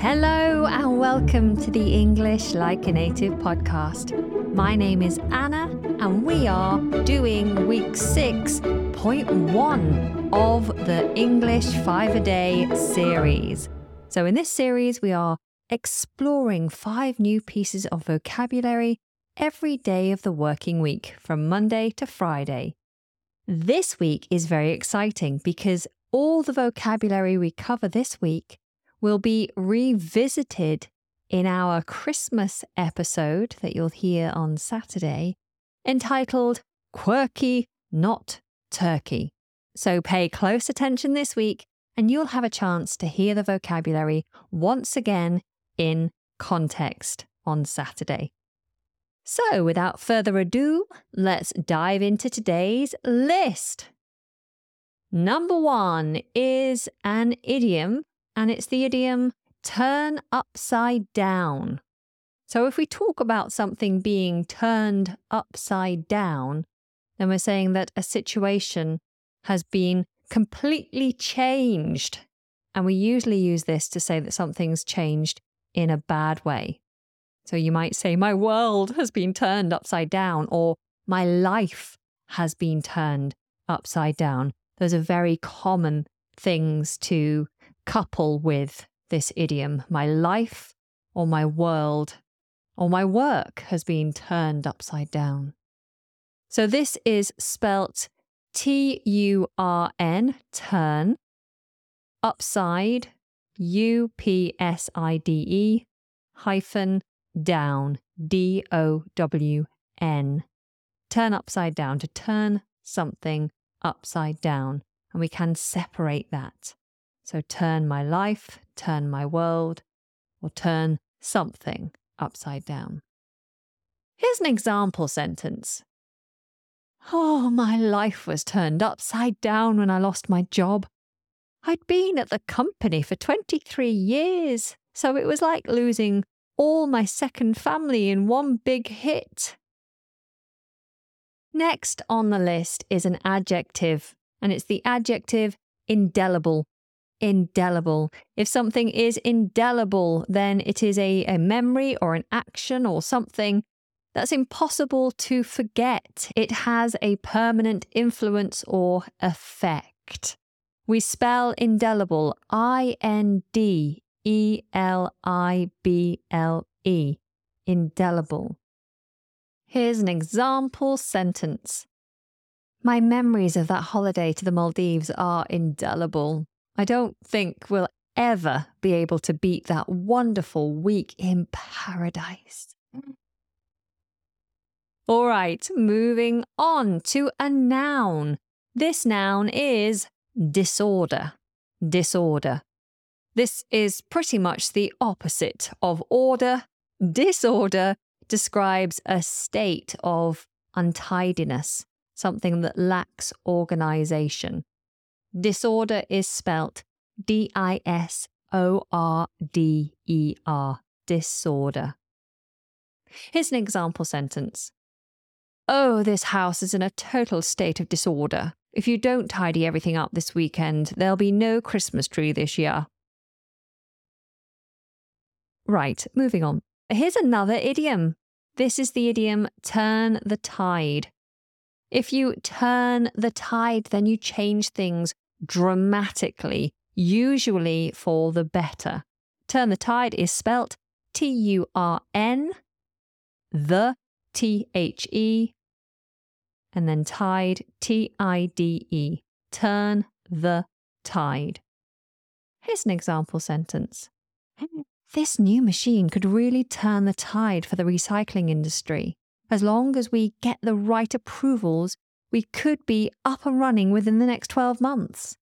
Hello, and welcome to the English Like a Native podcast. My name is Anna, and we are doing week 6.1 of the English 5 a Day series. So, in this series, we are exploring five new pieces of vocabulary every day of the working week from Monday to Friday. This week is very exciting because all the vocabulary we cover this week will be revisited in our Christmas episode that you'll hear on Saturday, entitled Quirky Not Turkey. So pay close attention this week and you'll have a chance to hear the vocabulary once again in context on Saturday. So, without further ado, let's dive into today's list. Number one is an idiom and it's the idiom turn upside down. So if we talk about something being turned upside down, then we're saying that a situation has been completely changed. And we usually use this to say that something's changed in a bad way. So you might say, My world has been turned upside down, or My life has been turned upside down. Those are very common things to couple with this idiom. My life or my world or my work has been turned upside down. So this is spelt T U R N, turn, upside, U P S I D E, hyphen, down, D O W N. Turn upside down, to turn something upside down. And we can separate that. So turn my life, turn my world, or turn something upside down. Here's an example sentence. Oh, my life was turned upside down when I lost my job. I'd been at the company for 23 years, so it was like losing all my second family in one big hit. Next on the list is an adjective, and it's the adjective indelible indelible. If something is indelible, then it is a, a memory or an action or something that's impossible to forget. It has a permanent influence or effect. We spell indelible I N D E L I B L E, indelible. Here's an example sentence. My memories of that holiday to the Maldives are indelible. I don't think we'll ever be able to beat that wonderful week in paradise. All right, moving on to a noun. This noun is disorder. Disorder. This is pretty much the opposite of order. Disorder describes a state of untidiness, something that lacks organization. Disorder is spelt D I S O R D E R, disorder. Here's an example sentence Oh, this house is in a total state of disorder. If you don't tidy everything up this weekend, there'll be no Christmas tree this year. Right, moving on. Here's another idiom. This is the idiom turn the tide. If you turn the tide, then you change things dramatically, usually for the better. Turn the tide is spelt T U R N, the T H E, and then tide T I D E. Turn the tide. Here's an example sentence. This new machine could really turn the tide for the recycling industry. As long as we get the right approvals, we could be up and running within the next 12 months.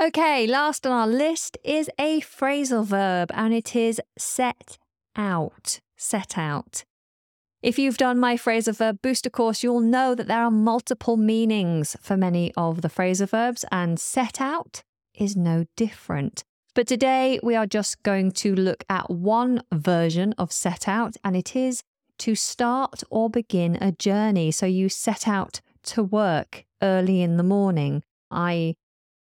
Okay, last on our list is a phrasal verb, and it is set out. Set out. If you've done my phrasal verb booster course, you'll know that there are multiple meanings for many of the phrasal verbs, and set out is no different. But today we are just going to look at one version of set out, and it is to start or begin a journey. So you set out to work early in the morning. I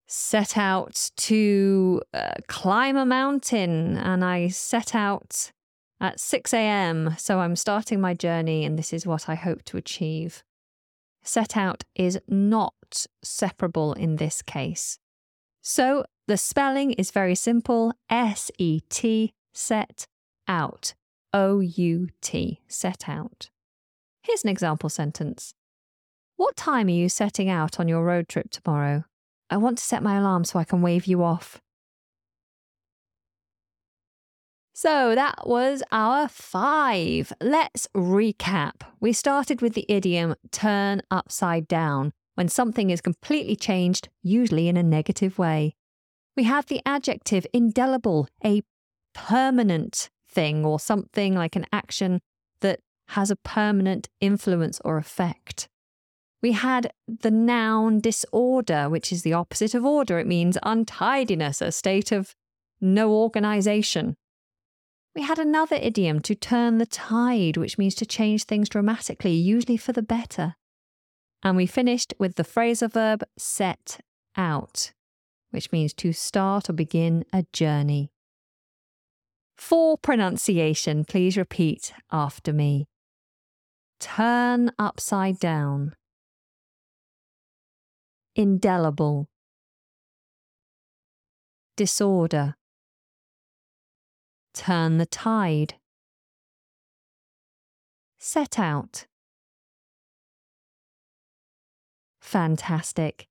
set out to uh, climb a mountain and I set out at 6 a.m. So I'm starting my journey and this is what I hope to achieve. Set out is not separable in this case. So the spelling is very simple S E T, set out. O U T, set out. Here's an example sentence What time are you setting out on your road trip tomorrow? I want to set my alarm so I can wave you off. So that was our five. Let's recap. We started with the idiom turn upside down, when something is completely changed, usually in a negative way. We had the adjective indelible, a permanent thing or something like an action that has a permanent influence or effect. We had the noun disorder, which is the opposite of order. It means untidiness, a state of no organization. We had another idiom to turn the tide, which means to change things dramatically, usually for the better. And we finished with the phrasal verb set out, which means to start or begin a journey. For pronunciation, please repeat after me. Turn upside down indelible, disorder, turn the tide, set out. Fantastic.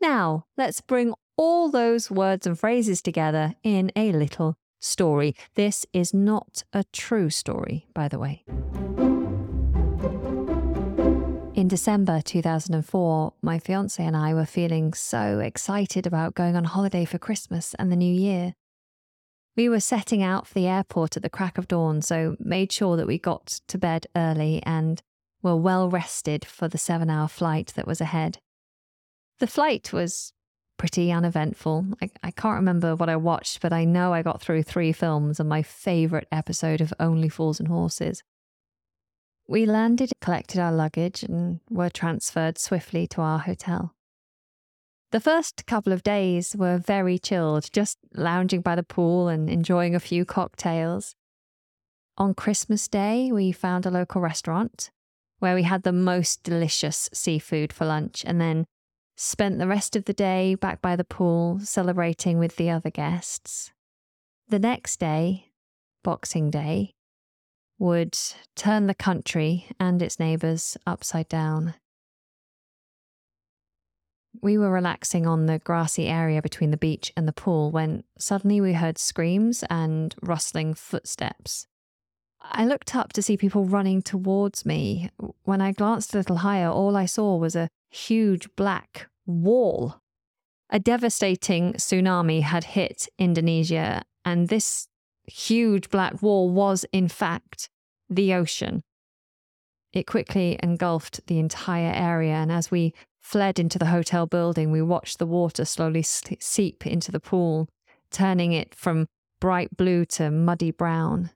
Now let's bring all those words and phrases together in a little story. This is not a true story, by the way. In December 2004, my fiance and I were feeling so excited about going on holiday for Christmas and the new year. We were setting out for the airport at the crack of dawn, so made sure that we got to bed early and were well rested for the seven hour flight that was ahead. The flight was pretty uneventful. I, I can't remember what I watched, but I know I got through three films and my favourite episode of Only Fools and Horses. We landed, collected our luggage, and were transferred swiftly to our hotel. The first couple of days were very chilled, just lounging by the pool and enjoying a few cocktails. On Christmas Day, we found a local restaurant where we had the most delicious seafood for lunch and then spent the rest of the day back by the pool celebrating with the other guests. The next day, Boxing Day, would turn the country and its neighbours upside down. We were relaxing on the grassy area between the beach and the pool when suddenly we heard screams and rustling footsteps. I looked up to see people running towards me. When I glanced a little higher, all I saw was a huge black wall. A devastating tsunami had hit Indonesia, and this huge black wall was, in fact, the ocean. It quickly engulfed the entire area, and as we fled into the hotel building, we watched the water slowly seep into the pool, turning it from bright blue to muddy brown.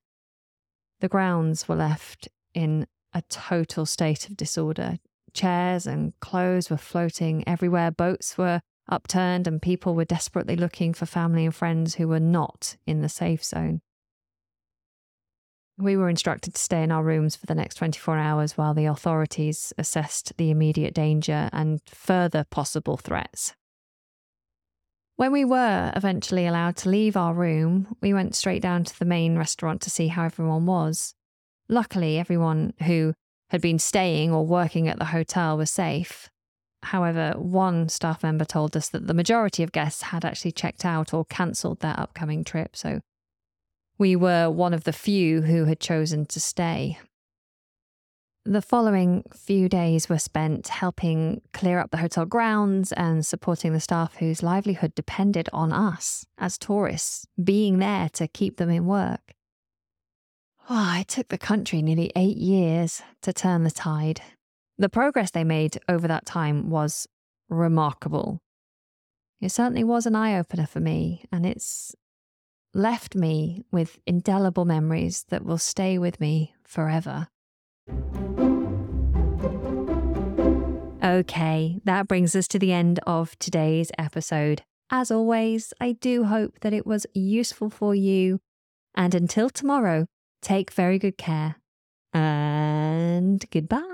The grounds were left in a total state of disorder. Chairs and clothes were floating everywhere, boats were upturned, and people were desperately looking for family and friends who were not in the safe zone. We were instructed to stay in our rooms for the next 24 hours while the authorities assessed the immediate danger and further possible threats. When we were eventually allowed to leave our room, we went straight down to the main restaurant to see how everyone was. Luckily, everyone who had been staying or working at the hotel was safe. However, one staff member told us that the majority of guests had actually checked out or cancelled their upcoming trip, so we were one of the few who had chosen to stay. The following few days were spent helping clear up the hotel grounds and supporting the staff whose livelihood depended on us as tourists, being there to keep them in work. Oh, it took the country nearly eight years to turn the tide. The progress they made over that time was remarkable. It certainly was an eye opener for me, and it's left me with indelible memories that will stay with me forever. Okay, that brings us to the end of today's episode. As always, I do hope that it was useful for you. And until tomorrow, take very good care. And goodbye.